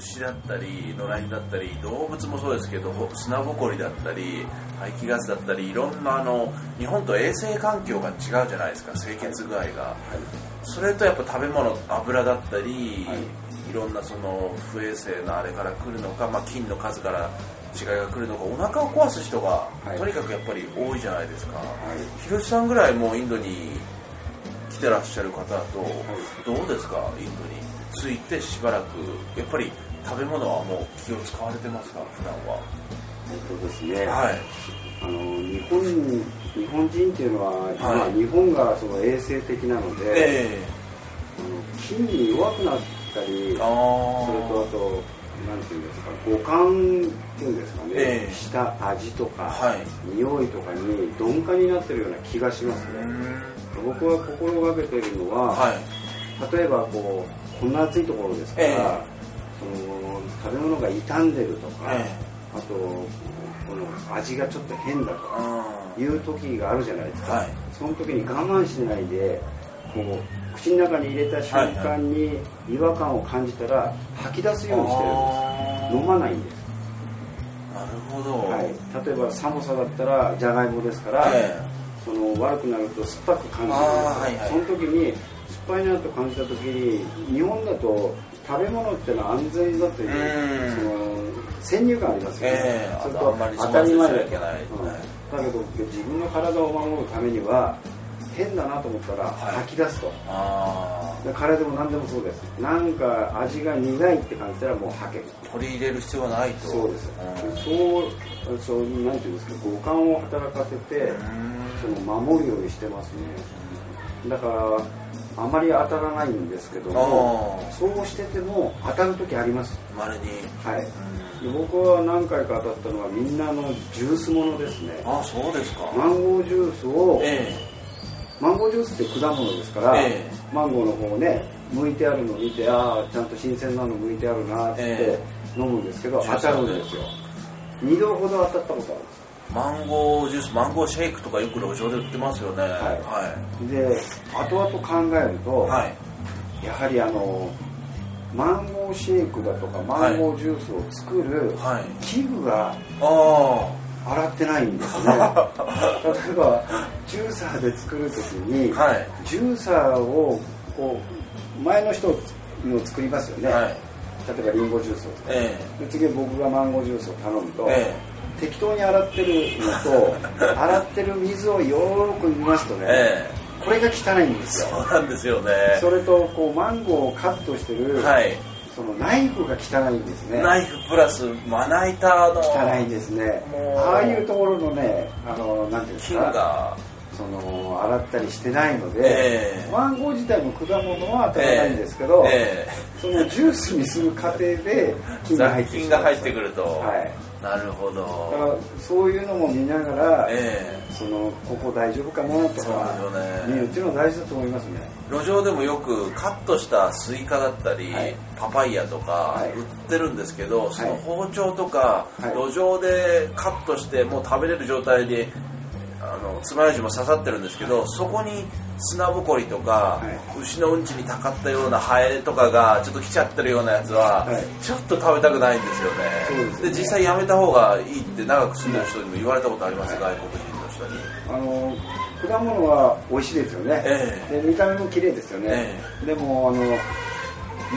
牛だったり野良犬だったり動物もそうですけど砂ぼこりだったり排気ガスだったりいろんなあの日本と衛生環境が違うじゃないですか清潔具合が、それとやっぱ食べ物油だったり、い、ろんなその不衛生なあれから来るのか、まあ、菌の数から違いが来るのかお腹を壊す人が、はい。とにかくやっぱり多いじゃないですか、ひろしさんぐらいもうインドに来てらっしゃる方だと、どうですかインドに？着いてしばらくやっぱり食べ物はもう気を使われてますか普段は。えっとですね、はい。あの日本日本人っていうのは、はい。まあ、日本がその衛生的なので、えあの菌に弱くなったりそれとあとなんていうんですか五感っていうんですかね、ええ。舌味とか、はい。匂いとかに鈍感になってるような気がしますね、僕は心がけてるのは、はい。例えばこうこんな暑いところですから、ええ。その食べ物が傷んでるとか、えあとこの味がちょっと変だとかあいう時があるじゃないですか、はい。その時に我慢しないでこう口の中に入れた瞬間に違和感を感じたら吐き出すようにしてるんです。飲まないんです、なるほど、はい、例えば寒さだったらじゃがいもですから、えその悪くなると酸っぱく感じるはいはい。その時に酸っぱいなと感じた時に日本だと食べ物ってのは安全だといううん。その先入観ありますよね、ええ。それあとあんまり当たり前。だけない。だけど自分の体を守るためには変だなと思ったらはい。吐き出すと、あでカレーでも何でもそうです。なんか味が苦いって感じたらもう吐ける。あ取り入れる必要はないと。そうです、ん。そうそうなんていうんですか五感を働かせて、その守るようにしてますね。だからあまり当たらないんですけどもあそうしてても当たる時あります。あまれに。はい。で僕は何回か当たったのはみんなのジュースものですね。ああそうですか。マンゴージュースをえマンゴージュースって果物ですから、えマンゴーの方をね剥いてあるのを見てああちゃんと新鮮なの剥いてあるなってえ飲むんですけど、当たるんですよ。2度ほど当たったことあるんです。えマンゴージュースマンゴーシェイクとかよく路上で売ってますよね。はで後々考えると、いはい。やはりあのマンゴーシェイクだとかマンゴージュースを作るはい。器具があ洗ってないんですね。例えばジューサーで作る時に、あはい。ジューサーをこう前の人の作りますよね、はい。例えばリンゴジュースをえで次僕がマンゴージュースを頼むと、え適当に洗ってるのと 洗ってる水をよーく見ますとね、ええ。これが汚いんですよ。えそうなんですよね。それとこうマンゴーをカットしてる、はい。そのナイフが汚いんですね。ナイフプラスまな板の汚いんですね。ああいうところのねあのなんていうんです菌かが。その洗ったりしてないので、ええ。マンゴー自体の果物は当たらないんですけど、えそのジュースにする過程でえ菌が入って菌が入ってくると、はいなるほだからどそういうのも見ながら、えそのここ大丈夫かなとか見るっていうのは大事だと思いますね。え路上でもよくカットしたスイカだったり、はい。パパイヤとかはい。売ってるんですけど、そのはい包丁とか、はい。路上でカットしてもう食べれる状態であの爪楊枝も刺さってるんですけどそこに砂ぼこりとか、は牛のうんちにたかったようなハエとかがちょっと来ちゃってるようなやつは、はい。ちょっと食べたくないんですよね。でね。実際やめた方がいいって長く住んでる人にも言われたことあります、はい。外国人の人に。あの果物は美味しいですよね、えで見た目も綺麗ですよね、えでもあの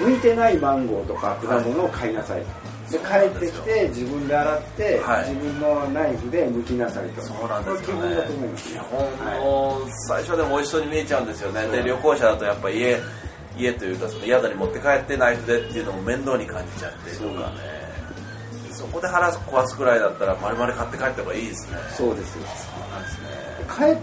向いてないマンゴーとか果物を買いなさい、で帰ってきて自分で洗って、はい。自分のナイフで剥きなさいとそうなんですよこれ基本だと思いねます。基本の最初でも美味しそうに見えちゃうんですよね。で旅行者だとやっぱ家家というかその宿に持って帰ってナイフでっていうのも面倒に感じちゃってとかね。そこで腹壊すくらいだったら丸々買って帰った方がいいですね。そうですよ。そうなんですね。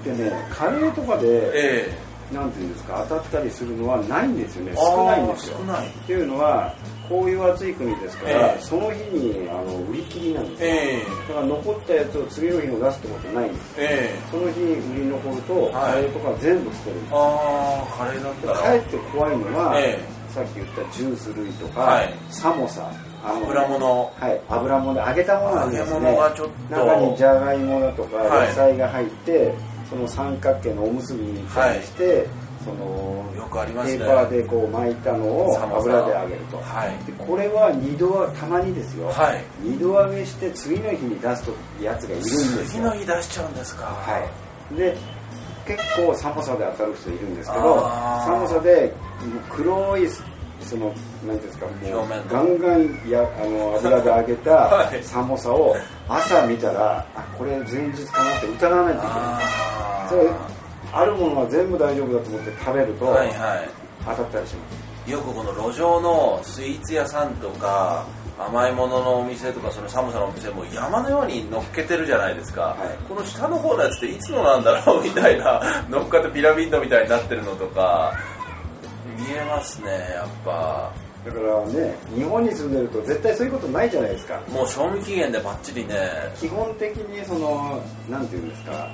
帰ってねカレーとかでえなんていうんですか当たったりするのはないんですよね。え少ないんですよ。少ない。っていうのはこういう暑い国ですから、ええ。その日にあの売り切りなんですよ、ええ。だから残ったやつを次の日も出すってことないんですええ。その日売り残ると、はい。カレーとか全部捨てるんですああカレーだったら。帰って怖いのは、えさっき言ったジュース類とか、はい。サモサあの油物。はい油物で揚げたものなんですね揚げ物がちょっと。中にじゃがいもだとかはい。野菜が入って、その三角形のおむすびにして、そのよくありますね。ペーパーでこう巻いたのを油で揚げると、はい。でこれは二度たまにですよ、はい。二度揚げして次の日に出すとやつがいるんですよ。次の日出しちゃうんですか。はい、で結構サモサで当たる人いるんですけどあー。サモサで黒いその何ていうんですかもうガンガンやあの油で揚げ はい。たサモサを朝見たらあこれ前日かなって疑わないといけない。あそれあるものは全部大丈夫だと思って食べるとあはいはい。当たったりします。よくこの路上のスイーツ屋さんとか甘いもののお店とかその寒さのお店も山のように乗っけてるじゃないですか、はい。この下の方のやつっていつのなんだろうみたいな 乗っかってピラミッドみたいになってるのとか。見えますねやっぱ。だからね日本に住んでると絶対そういうことないじゃないですか。もう賞味期限でバッチリね。基本的にそのなんていうんですか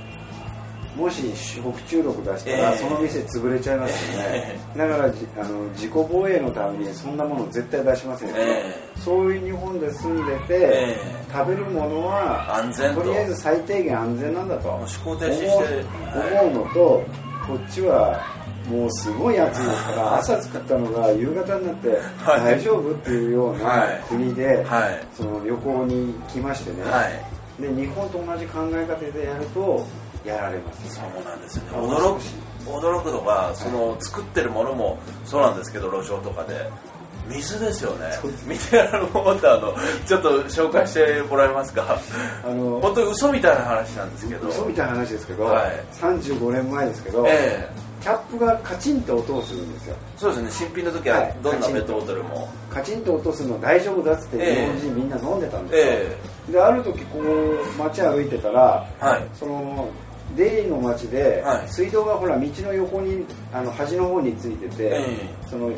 もし食中毒出したら、ええ。その店潰れちゃいますよね、だからじあの自己防衛のためにそんなもの絶対出しませんよ。ね、え。そういう日本で住んでて、え食べるものは安全と。とりあえず最低限安全なんだと。思う思うのとこっちはもうすごい暑いですから朝作ったのが夕方になってはい。大丈夫っていうようなはい。国で、はい。その旅行に来ましてね、はい。で日本と同じ考え方でやるとやられます。そうなんですよね。あ驚く驚くのがその作ってるものもそうなんですけど路上とかで水ですよね。ミネラルウォーターのちょっと紹介してもらえますか？あの本当に嘘みたいな話なんですけど。嘘みたいな話ですけど、はい。35年前ですけど、ええ。キャップがカチンと音をするんですよ。そうですね。新品の時ははい。どんなペットボトルも、カチンと音するの大丈夫だっつってええ。日本人みんな飲んでたんですよ、えである時こう街歩いてたらえはい。そのデイリーの街で、はい。水道がほら道の横にあの端の方についてて、えその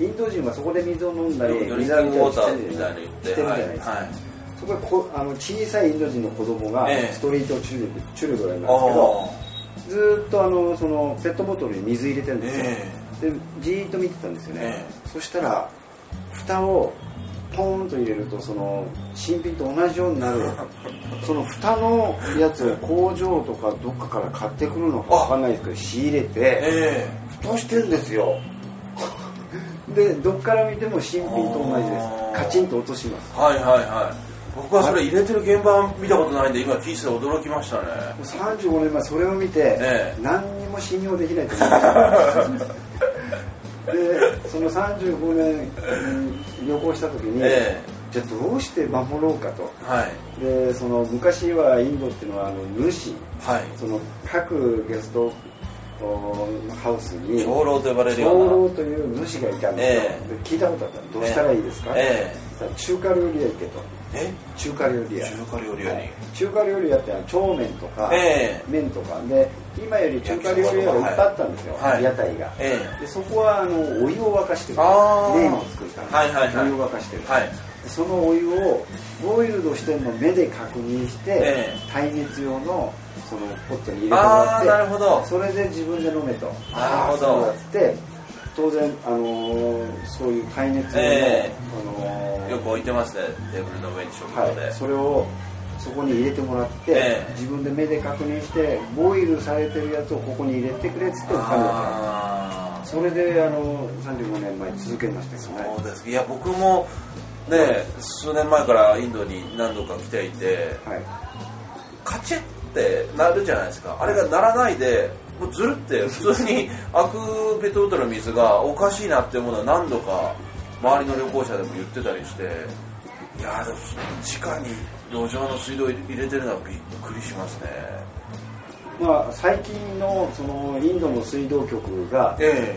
インド人はそこで水を飲んだり水浴びたいに言ってしてるじゃないですか、そこでこあの小さいインド人の子供がええ。ストリートチュルチュルドレンなんですけど、あずーっとあのそのペットボトルに水入れてるんですよ、えでじーっと見てたんですよね、え。そしたら蓋をポーンと入れるとその新品と同じようになる その蓋のやつを工場とかどっかから買ってくるのかわかんないですけど仕入れてえ蓋してんですよ。でどっから見ても新品と同じです。カチンと落とします。えはいはいはい。僕はそれ入れてる現場見たことないんで今聞いてて驚きましたね。35年前それを見て、ええ。何にも信用できないと思いました でその35年うん旅行した時に、えじゃあどうして守ろうかと。えはい。でその昔はインドっていうのはあの主。はい。その各ゲストおハウスに長老と呼ばれるよ長うな。老という主がいたんですよ、えで聞いたことあったどうしたらいいですか、えさあ中華料理屋行けと。え中華料理屋。中華料理屋に、はい中華料理屋って長麺とか、え麺とか。で今より中華料理屋がいっぱいあったんですよ、はい。屋台が、えでそこはあのお湯を沸かしてる。麺を作るために、はいはいはい。お湯を沸かしてる、はい。でそのお湯をボイルドしてるのを目で確認して、え耐熱用のそのポットに入れてもらってなるほど。それで自分で飲めと。なるほど。って当然、あのーそういう耐熱用の、ええ。あのーよく置いてますねテーブルの上に食堂で、はい、それをそこに入れてもらって、ええ。自分で目で確認してボイルされてるやつをここに入れてくれっつって食べたああそれであの35年前続けましたけどね。そうです。いや僕もね数年前からインドに何度か来ていてはい。カチッってなるじゃないですか。あれがならないでもうずるって。普通に開くペットボトルの水がおかしいなって思うのは何度か周りの旅行者でも言ってたりして。いいやーでも直に路上の水道入れてるのはびっくりしますね。まあ、最近のそのインドの水道局がえ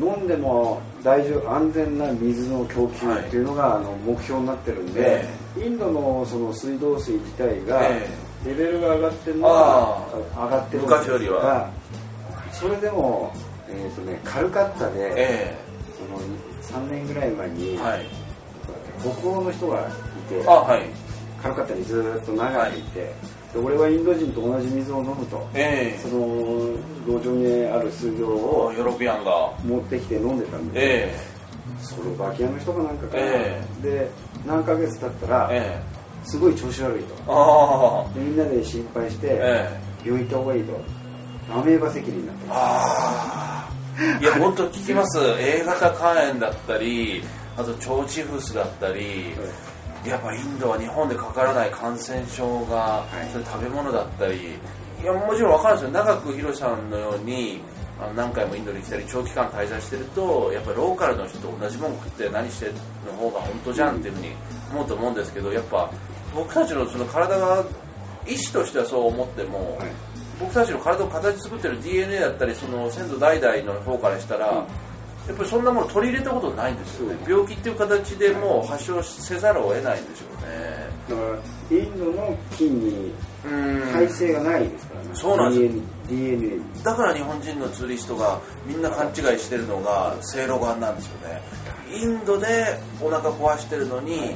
飲んでも大丈夫安全な水の供給っていうのが、あの目標になってるんで、インドのその水道水自体がえレベルが上がってるのはあ上がってるん昔よりはそれでも、えーとね、カルカッタで、えその3年ぐらい前に、えはい。北欧の人がいてあはい。カルカッタにずーっと長くい。て、で俺はインド人と同じ水を飲むと、ええ。その路上にある水道をヨーロピアンが。持ってきて飲んでたんで、えスロバキアの人かなんかかな、えで何ヶ月経ったら、ええ。すごい調子悪いと。みんなで心配して、ええ。病院行った方がいいとアメーバ赤痢になってああいや本当聞きます。A 型肝炎だったりあと腸チフスだったりやっぱインドは日本でかからない感染症が、い。それ食べ物だったりいやもちろん分かるんですよ。長くヒロさんのように何回もインドに来たり長期間滞在してるとやっぱりローカルの人と同じもの食って何してるの方が本当じゃんっていうふうに思うと思うんですけどやっぱ僕たちのその体が医師としてはそう思っても、はい僕たちの体を形作ってる DNA だったりその先祖代々の方からしたら、やっぱりそんなもの取り入れたことないんですよね。病気っていう形でもう発症せざるを得ないんでしょうね。だからインドの菌にうん。耐性がないですからね、そうなんですよ。DNA, だから日本人のツーリストがみんな勘違いしてるのがせいろがんなんですよね。インドでお腹壊してるのに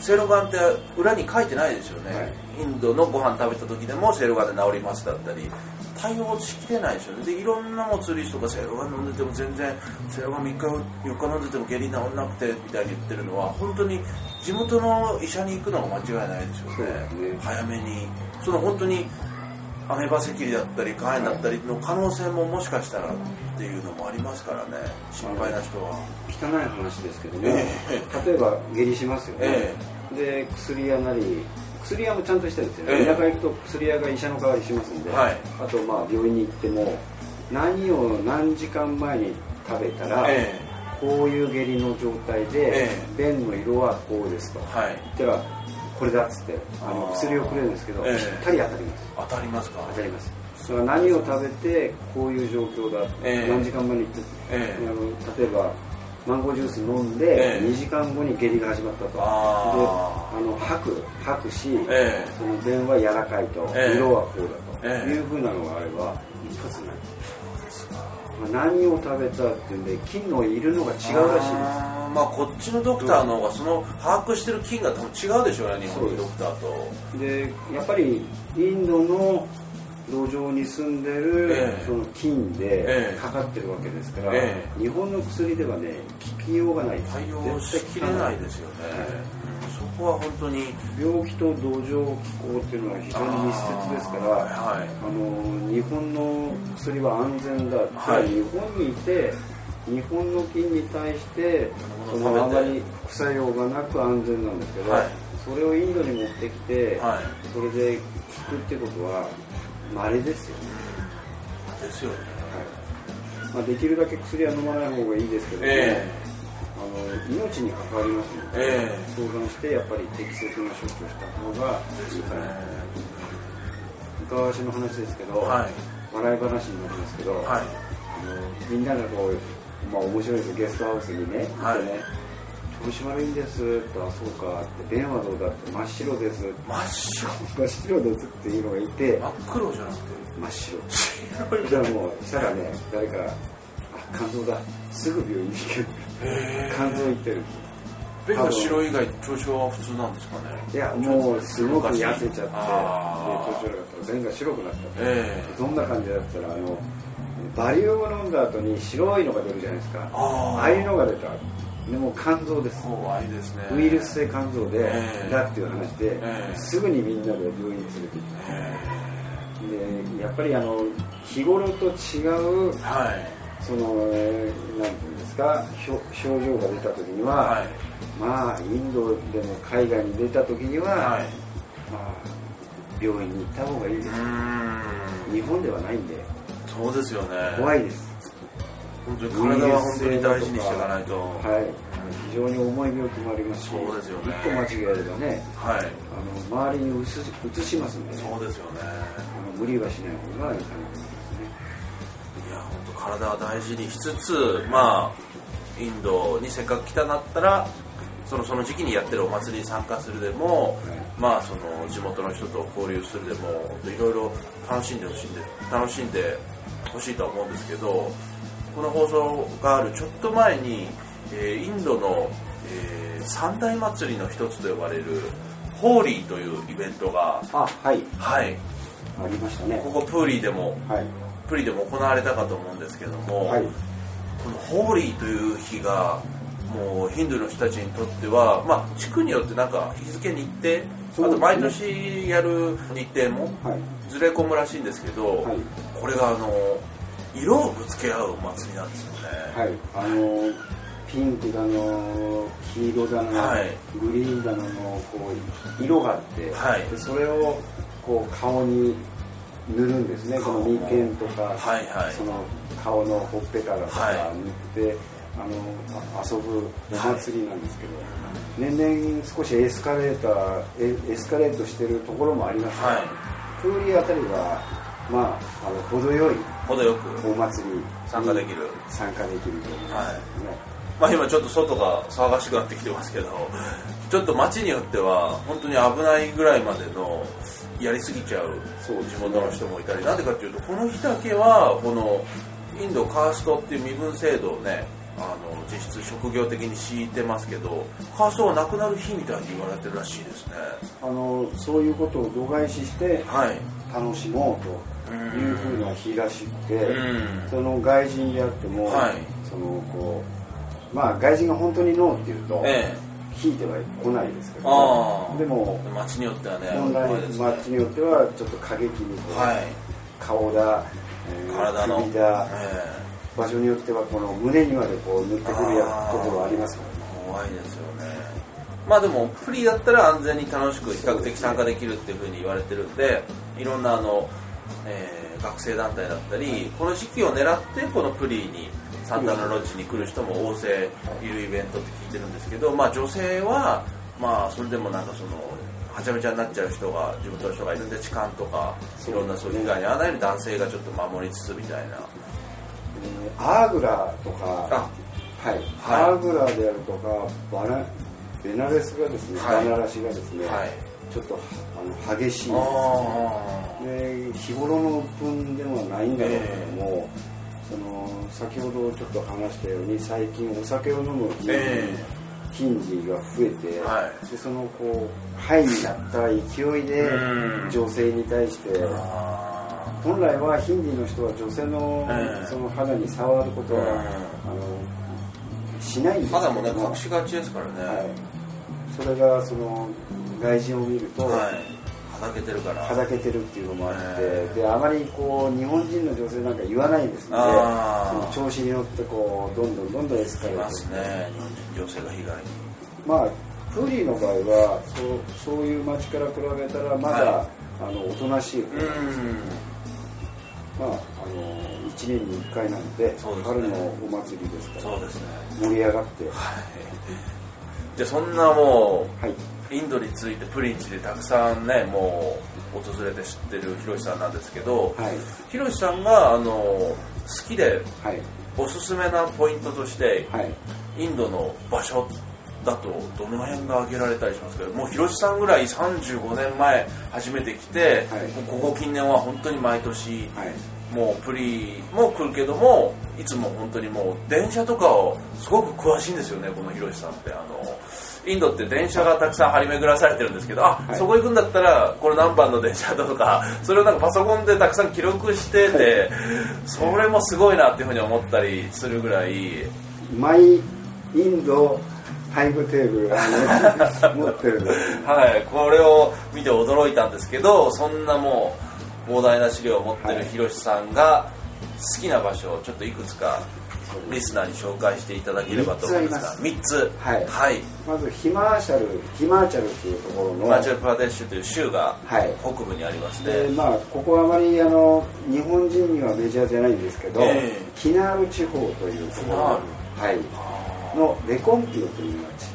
せい。ろがんって裏に書いてないですよね、はいインドのご飯食べた時でもせいろがんで治りますだったり対応しきれないですよね。でいろんなもツーリストがせいろがん飲んでても全然せいろがん3日4日飲んでても下痢治んなくてみたいに言ってるのは本当に地元の医者に行くのが間違いないですよね。ね。早めに。その本当にアメバ赤痢だったり肝炎だったりの可能性ももしかしたらっていうのもありますからね。心配な人は。汚い話ですけども、え例えば下痢しますよね、えで薬屋なり薬屋もちゃんとしてるんですよね、ええ。田舎行くと薬屋が医者の代わりしますんで、はい。あとまあ病院に行っても何を何時間前に食べたら、えこういう下痢の状態で、え便の色はこうですと。えはい。言ったらこれだっつってあの薬をくれるんですけど、ええ。ぴったり当たります。当たりますか？当たります。それは何を食べてこういう状況だ、ええ。何時間前に行って、ええ。あの例えばマンゴージュース飲んで、ええ。2時間後に下痢が始まったと。でああの吐く吐くし、ええ。その便は柔らかいと、ええ。色はこうだと、ええ。いうふうなのがあれば一発ないまあ何を食べたっていうんで菌のいるのが違うらしいです。まあこっちのドクターの方がその把握してる菌が多分違うでしょうね日本のドクターと。でやっぱりインドの路上に住んでる、ええ。その菌ええ。でかかってるわけですから、え日本の薬ではね効きようがない対応しきれないですよね、そこは本当に。病気と土壌気候っていうのは非常に密接ですからはい。あの日本の薬は安全だ、はい。日本にいて日本の菌に対してそのあまり副作用がなく安全なんですけど、はい。それをインドに持ってきて、はい。それで効くってことは稀ですよね、ですよね。はい。まあ、できるだけ薬は飲まない方がいいですけども、えあの命に関わりますので、ええ。相談してやっぱり適切な処置をした方がいい。かなと昔の話ですけど、はい。笑い話になりますけど、はい。あのみんながこう、まあ、面白いですゲストハウスにねはい。ね調子悪いんですってあそうかって便はどうだって真っ白です真っ白。真っ白ですっていうのがいて。真っ黒じゃなくて真っ白。じゃあもうしたらね誰かあ肝臓だ。すぐ病院に行ける。へ肝臓行ってる。便が白い以外調子は普通なんですかね。いやもうすごく痩せちゃってで調子悪かった。ら便が白くなったえどんな感じだったらあのバリウム飲んだ後に白いのが出るじゃないですか。ああいうのが出たでも肝臓です。怖いですね。ウイルス性肝臓で、ええ。だっていう話で、ええ。すぐにみんなで病院に連れてえ行って。でやっぱりあの日頃と違うえはい。その、えーなんていうんですか症症状が出た時には、はい。まあインドでも海外に出た時には、はい。まあ、病院に行った方がいいです。日本ではないんで。そうですよね。怖いです本当に体は本当に大事にしていかないと、はい。非常に重い病気もありますしそうですよね。一個間違えればねはい。あの周りにうつ移しますんで、ね、そうですよね。あの無理はしない方がいいかなと思いますね。いや本当体は大事にしつつまあインドにせっかく来たなったらそのその時期にやってるお祭りに参加するでも、まあその地元の人と交流するでもいろいろ楽しんでほしいんで楽しんでほしいとは思うんですけどこの放送があるちょっと前に、えーインドの、えー三大祭りの一つと呼ばれるホーリーというイベントがあはい。はい。ありましたね。ここプーリーでもはい。プリでも行われたかと思うんですけども、はい。このホーリーという日がもうヒンドゥーの人たちにとっては、まあ、地区によってなんか日付日程、あと毎年やる日程もはい。ずれ込むらしいんですけど、はい。これがあの色をぶつけ合うお祭りなんですよね、はい。あのピンクだの黄色だの、はい。グリーンだののこう色があって、はい。でそれをこう顔に塗るんですね。この眉間とか、はいはい。その顔のほっぺただとかはい。塗って、あのあ遊ぶお祭りなんですけど、年々少しエスカレーターエエスカレートしてるところもありますが、はい。プーリーあたりはまああの程よい程よくお祭りに参加できる。参加できると思いますね、まあ、今ちょっと外が騒がしくなってきてますけどちょっと街によっては本当に危ないぐらいまでのやりすぎちゃう地元の人もいたりなんでかっていうとこの日だけはこのインドカーストっていう身分制度をねあの実質職業的に敷いてますけどカーストはなくなる日みたいに言われてるらしいですね。あのそういうことを度外視してはい。楽しもうと。いうふうな日らしくて、うん。その外人であっても、はい。そのこうまあ外人が本当にノーって言うと、え引いては来ないですけあどあでもえ街によってはね本来怖いですね。マッチによってはちょっと過激にこう、はい。顔だ、えー体の。首だえ場所によってはこの胸にまでこう塗ってくるやところありますからね。怖いですよね。まあでもフリーだったら安全に楽しく比較的参加できるっていうふうに言われてるんでいろんなあの、えー学生団体だったりこの時期を狙ってこのプリーにサンタナロッジに来る人も大勢いるイベントって聞いてるんですけどまあ女性はまあそれでもなんかそのはちゃめちゃになっちゃう人が地元の人がいるんで痴漢とかいろんなそういう被害に遭わないように男性がちょっと守りつつみたいな。えーアーグラとかあはい、はい。アーグラであるとかバナベナレスがですね、はい。バナラシがですね、はいちょっとあの激しいんですあで日頃の鬱憤ではないんだろうけども、その先ほどちょっと話したように最近お酒を飲む頻,、え頻次が増えて、はい。でそのこうハイになった勢いでうん。女性に対して本来はヒンディーの人は女性のええ。その肌に触ることは、うんあのしないんですけど肌もね隠しがちですからね。はい、それがその外人を見ると、はい。はだけてるから。はだけてるっていうのもあって、ええ。であまりこう日本人の女性なんか言わないですのでその調子に乗ってこうどんどんどんどんエスカレートいますね。日本人女性が被害。にまあプーリーの場合はそうそういう街から比べたらまだ、はい。あのおとなしい方うん。まあ、あの1年に1回なのでね。春のお祭りですからそうですね。盛り上がって。はい。でそんなもはい、うインドについてプリンチでたくさんねもう訪れて知ってるひろしさんなんですけどはい。ひろしさんがあの好きではい。おすすめなポイントとしてはい。インドの場所だとどの辺が挙げられたりしますけどもう広瀬さんぐらい35年前初めて来て、ここ近年は本当に毎年はい。もうプリも来るけどもいつも本当にもう電車とかをすごく詳しいんですよねこの広瀬さんって。あのインドって電車がたくさん張り巡らされてるんですけどあ、はい。そこ行くんだったらこれ何番の電車だとか それをなんかパソコンでたくさん記録してて、それもすごいなっていうふうに思ったりするぐらい。マイインドタイムテーブルを持ってる はい、これを見て驚いたんですけどそんなもう膨大な資料を持ってるひろしさんが好きな場所をちょっといくつかリスナーに紹介していただければと思いますが3つはい。はい、まずヒマーシャルヒマーチャルっていうところのマチュルプラデッシュという州がはい。北部にありますでね、まあここはあまりあの日本人にはメジャーじゃないんですけど、ええ。キナール地方というところはい。のレコンピオという町。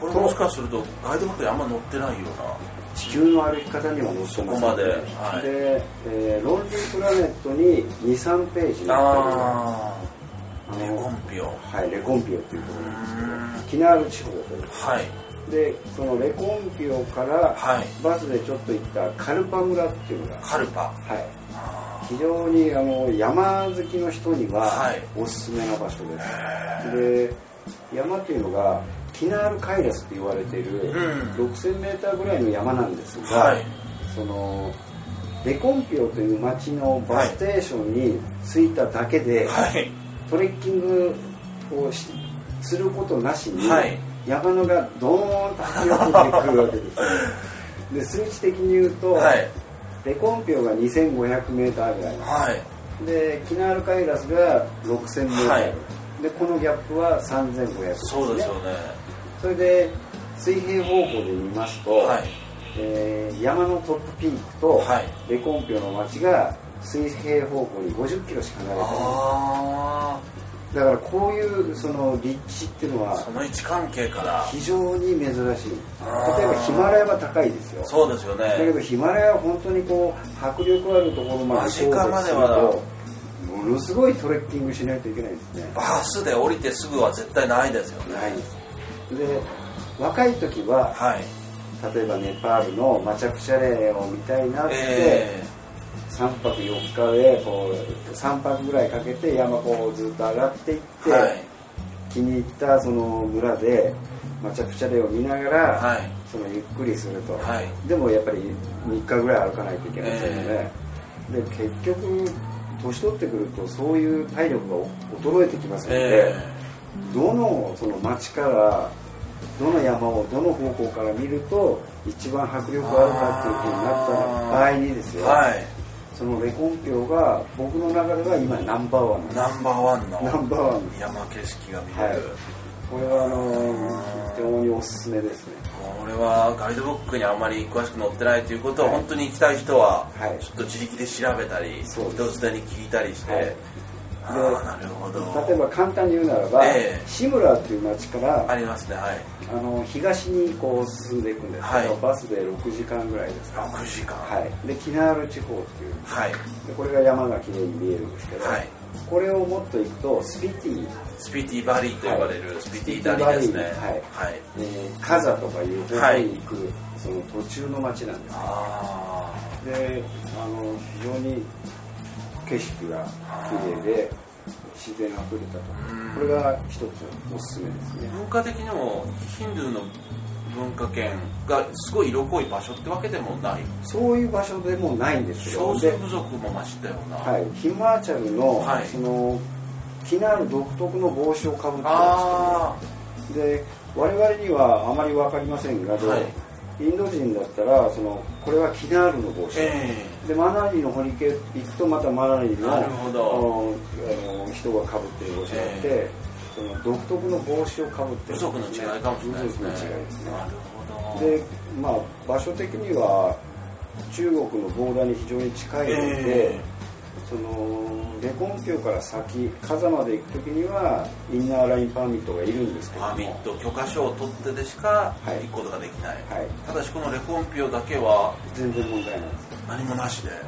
これもしかするとガイドブックにあんま載ってないような。地球の歩き方には載ってますそこまではい。で、えーロンリープラネットに23ページ載ってるレコンピオ。はいレコンピオっていうところなんですけどうん。キナール地方はい。でそのレコンピオからはい。バスでちょっと行ったカルパ村っていうのが、カルパ。はい、あ非常にあの山好きの人にははい。おすすめな場所です、で山っていうのがキナールカイラスって言われているうん。6000m ぐらいの山なんですが、はい。そのレコンピオという町のバスステーションに着いただけで、はいトレッキングをしすることなしに、はい。山のがドーンと迫力でくるわけですで数値的に言うと、はい。レコンピオが 2500m ぐらいはい。でキナールカイラスが 6000m、はい。でこのギャップは3500です、ね、そうですよね。それで水平方向で見ますと、はい。えー山のトップピークと、はい。レコンピオの町が水平方向に50キロしか離れてない。あだからこういうその立地っていうのはあその位置関係から。非常に珍しい。例えばヒマラヤは高いですよ。そうですよだけねどヒマラヤは本当にこう迫力あるところまで間近までは。行こうとするとものすごいトレッキングしないといけないですね。バスで降りてすぐは絶対ないですよね。ないです。で若い時ははい。例えばネパールのマチャプチャレを見たいなって、え3泊4日でこう3泊ぐらいかけて山こうずっと上がっていって、えはい。気に入ったその村でマチャプチャレを見ながら、はい。そのゆっくりすると、はい。でもやっぱり3日ぐらい歩かないといけないですよね、で結局年取ってくるとそういう体力が衰えてきますので、えどのその町からどの山をどの方向から見ると一番迫力があるかっていうふうになった場合にですよ、えはいそのレコンピオが僕の中では今ナンバーワンナンバーワンのナンバーワン山景色が見はい。れる、これはあの非常におすすめですね。これはガイドブックにあまり詳しく載ってないということは、はい。本当に行きたい人ははい。ちょっと自力で調べたり、人伝に聞いたりして、例えば簡単に言うならば、ええ。シムラっていう町からありますねはい。あの東にこう進んでいくんですけど、はい。バスで6時間ぐらいですか。6時間。はい。でキナール地方っていうはい。でこれが山がきれいに見えるんですけど、はい。これをもっと行くとスピティ、スピティバリーと呼ばれる、はい。スピティ谷ですね。はい。はい。えーカザとかいう方向に行く、その途中の町なんですあであの非常に景色が綺麗で自然あふれたと。うんこれが一つおすすめですね。あ文化的にもヒンドゥーの文化圏がすごい色濃い場所ってわけでもない。そういう場所でもないんですけど少数で部族も増したような、はい、ヒマーチャルの,、はい。そのキナール独特の帽子をかぶってまあして、で我々にはあまり分かりませんが、はいインド人だったらそのこれはキナールの帽子、えでマナリの方に行くとまたマナリのなるほど。あの人がかぶってる帽子があって、えその独特の帽子をかぶってる。部族の違いかもしれないですね。ですねなるほどでまあ場所的には中国のボーダーに非常に近いので、えそのレコンピョから先風まで行く時にはインナーラインパーミットがいるんですけども。パーミット許可証を取ってでしかはい。行くことができない、はい。ただしこのレコンピオだけは全然問題ないです、何もなしで、はい、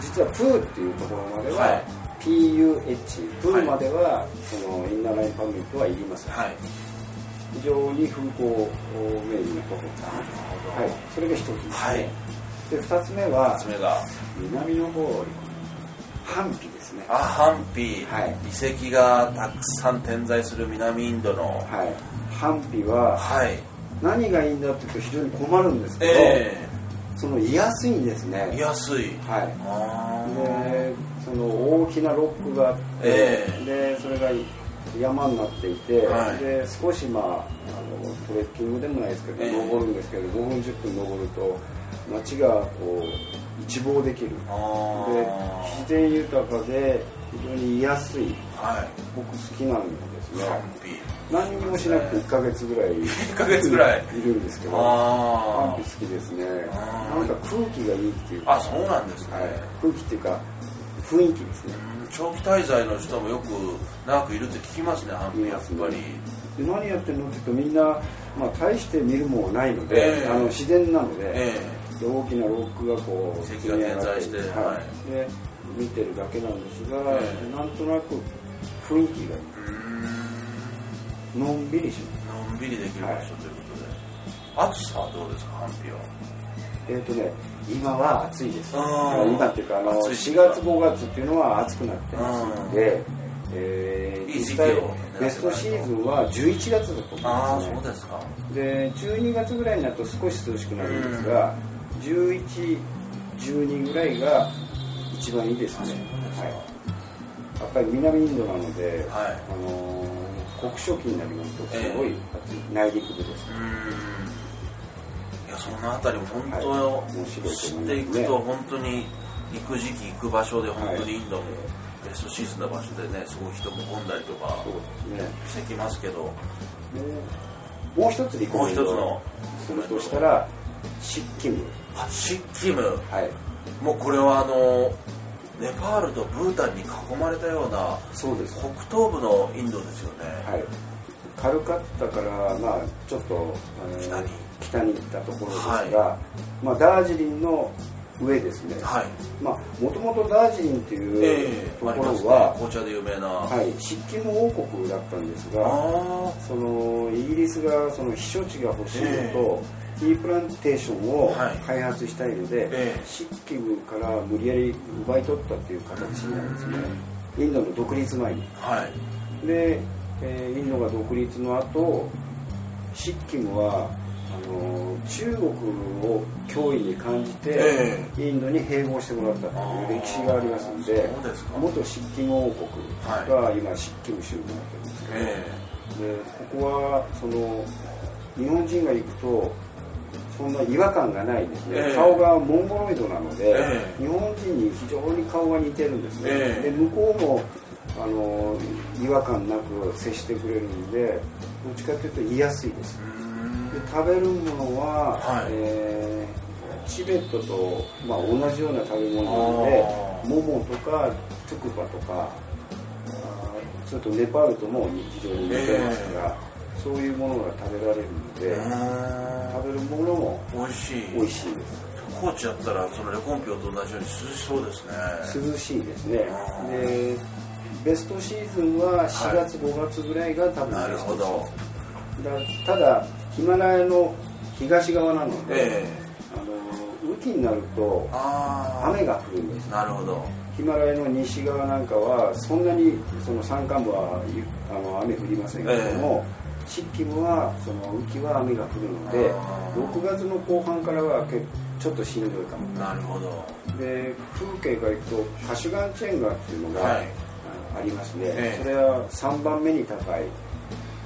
実はプーっていうところまでは、はい。PUH プーまでは、そのインナーラインパーミットはいりません、はい。非常に風光明媚なところですねはい、それが一つですね、はい。で二つ目はそれが南の方より半皮ですねあハンピ、はい。遺跡がたくさん点在する南インドの。はい。半皮ははい。何がいいんだって言うと非常に困るんですけど、えその居やすいんですえね。見やすい。はい。あー。でその大きなロックがあって、え。でそれが山になっていて、はい。で少しまああのトレッキングでもないですけど、ええ。登るんですけど5分10分登ると街がこう一望できる。あでー自然豊かで非常に居やすいはい。僕好きなんですね。何にもしなくて1ヶ月ぐらい1ヶ月ぐらい。いるんですけどあパンピ好きですね。なんか空気がいいっていうか。あそうなんですね、はい、空気っていうか雰囲気ですね長期滞在の人もよく長くいるって聞きますねハンピやっぱりで何やってるのって言うとみんな、まあ、大して見るもんないので、ええ。あの自然なので,、えで大きなロックがこう石が点在してはい。はい。で見てるだけなんですが、ええ。なんとなく雰囲気がいい。のんびりします。のんびりできる場所ということで、暑さはどうですかハンピは。えっ、とね今は暑いです。今っていうかあの4暑い時期か月5月っていうのは暑くなってますので、えー実際をベストシーズンは11月だと思うんああです。ねそうですか。で12月ぐらいになると少し涼しくなるんですが、1112ぐらいが一番いいですね。はい、やっぱり南インドなので、はい。あのー酷暑期になりますとすごいえ暑い、内陸部ですいやそのあたりも本当、はい知ねっていくと本当に行く時期行く場所で本当にインドもはいベストシーズンな場所でねすごい人も混んだりとかしてきますけど。もうもう一つリコもう。メンド一つの。するとしたらシッキム。あシッキム。はい。もうこれはあのネパールとブータンに囲まれたようなそうです。北東部のインドですよね、はいカルカッタからまあちょっと、あの北に。行ったところですが、まあダージリンの上ですね、はい。まあもともとダージリンっていうええところありますね。は、紅茶で有名な、はい、シッキム王国だったんですあがあそのイギリスがその避暑地が欲しいのえと、ティープランテーションをはい。開発したいので、ええ。シッキムから無理やり奪い取ったっていう形なんですね。インドの独立前に。はい。で、えーインドが独立の後シッキムはあの中国を脅威に感じて、えインドに併合してもらったっていう歴史がありますので元シッキム王国が今シッキム州になってるんですけど、え。でここはその日本人が行くとそんな違和感がないですね、ええ。顔がモンゴロイドなので、ええ。日本人に非常に顔が似てるんですね、ええ。で向こうもあの違和感なく接してくれるんでどっちかというと言いやすいです。で食べるものは、はい。えーチベットと、まあ、同じような食べ物なのでモモとかトゥクパとかあーそれとネパールとも非常に似てますから、そういうものが食べられるので、うー。食べるものもん美味しい。美味しいです。高知やったらそのレコンピョと同じように涼しそうですね。涼しいですね。でベストシーズンは4月、5月ぐらいが多分なるベストシほどーズン。だただヒマラヤの東側なので、ええ。あの雨季になると雨が降るんです。なるほど。ヒマラヤの西側なんかはそんなにその山間部はゆあの雨降りませんけども、シッキムはその雨季は雨が降るのであー。6月の後半からは結構ちょっとしんどいかも。なるほど。で風景が行くとカシュガンチェンガっていうのが、はいあありますね、ええ。それは3番目に高い。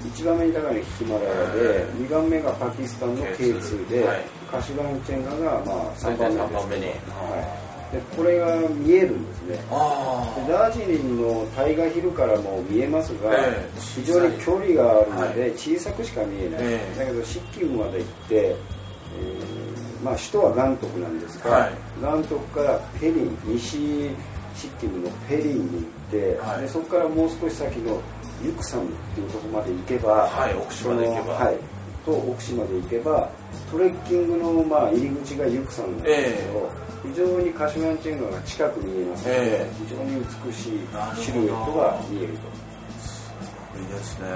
1番目に高いのはヒマラヤで、2番目がパキスタンの K2 で、はい。カシュガンチェンガがまあ3番目です。はい、でこれが見えるんですね。あでダージリンのタイガヒルからも見えますが、ええ。非常に距離があるので、はい。小さくしか見えない、ええ。だけどシッキムまで行って、えーまあ、首都はガントクなんですが、はい。ガントクからペリン西シッキムのペリンにはい。でそこからもう少し先のユクサムっていうところまで行けば、はい奥地まで行けば。はい、と奥地まで行けばトレッキングのまあ入り口がユクサムなんですけど、非常にカシュガンチェンガが近く見えますので、ええ。非常に美しいシルエットが見えると。いいですね。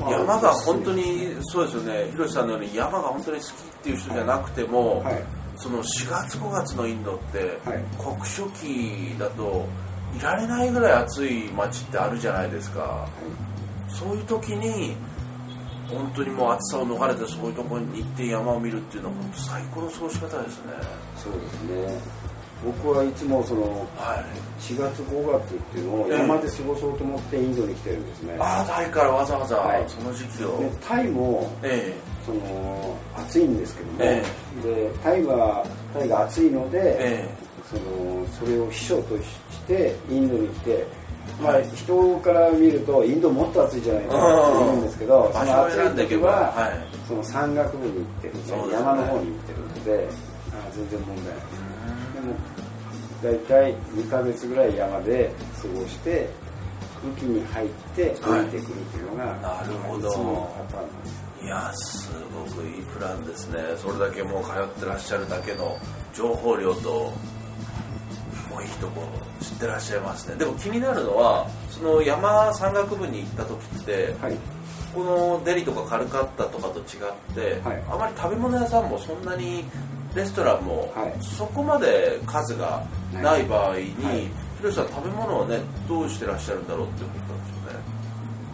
まあ山が本当にそうですよね。広瀬さんのように山が本当に好きっていう人じゃなくても、はい。その4月5月のインドって、はい。酷暑期だといられないぐらい暑い街ってあるじゃないですか。そういう時に本当にもう暑さを逃れてそういうところに行って山を見るっていうのは本当最高の過ごし方ですね。そうですね。僕はいつもそのはい。4月5月っていうのをええ。山で過ごそうと思ってインドに来てるんですね、ああタイからわざわざはい。その時期を、でタイもえその暑いんですけども、えでタイはタイが暑いのえで、えそのそれを秘書としてインドに来て、まあはい人から見るとインドもっと暑いじゃないかって言うんですけどその暑い時は、はい。その山岳部に行ってるね。山の方に行ってるのであ全然問題ない。でも大体2ヶ月ぐらい山で過ごして雨季に入って降りてくるというのが、なるほど。パターンなんですいやすごくいいプランですね。それだけもう通ってらっしゃるだけの情報量ともういいとこ知ってらっしゃいますね。でも気になるのはその山山岳部に行った時って、はい。このデリとかカルカッタとかと違って、はい。あまり食べ物屋さんもそんなにレストランもはい。そこまで数がない場合に、はい。ひろしさん食べ物をねどうしてらっしゃるんだろうって思ったんですよね。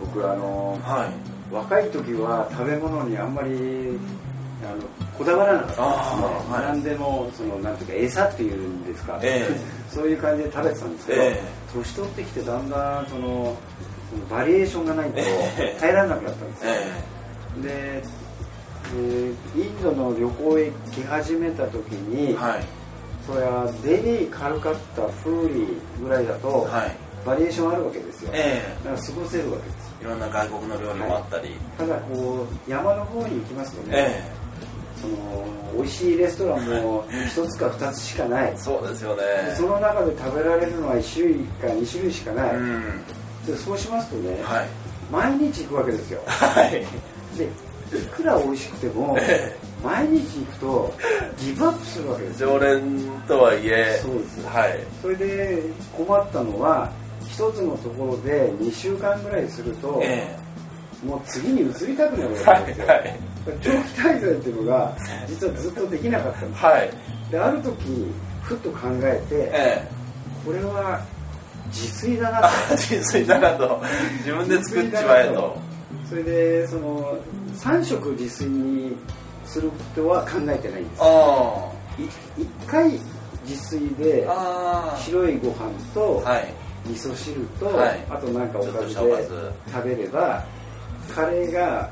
僕あのはい。若い時は食べ物にあんまりあのこだわらなかったんですね、はい。何でもそのなんていうか餌っていうんですか、ええ。そういう感じで食べてたんですけど、ええ。年取ってきてだんだんそのそのバリエーションがないとええ。耐えられなくなったんですよ、えでえーインドの旅行へ来始めた時えに、はい。それはデリーカルカッタフーリーぐらいだと、はい。バリエーションあるわけですよ、えだから過ごせるわけですえいろんな外国の料理もあったり、ただこう山の方に行きますとね、えその美味しいレストランも一つか二つしかない。えそうですよね。でその中で食べられるのは1種類か2種類しかない、うん。でそうしますとね、はい。毎日行くわけですよ。はい。でいくら美味しくてもえ 毎日行くとギブアップするわけですよ。常連とはいえそうですはい。それで困ったのは一つのところで2週間ぐらいすると、えもう次に移りたくなるわけですよ、いはい長期滞在っていうのが実はずっとできなかったんですはい。である時ふっと考えてえこれは自炊だなえあ自炊だなと。自分で作っちまえと。それでその3食自炊にするとは考えてないんです。一回自炊で白いご飯とあはい。味噌汁と、はい。あとなんかおかずで食べればカレーが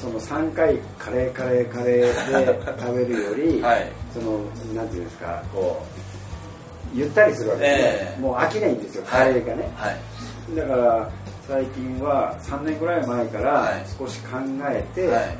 その3回カレーカレーカレーで食べるより、はい。そのなんていうんですかこうゆったりするわけですね、ええ。もう飽きないんですよカレーがね、はい。だから最近は3年ぐらい前からはい。少し考えて、はい。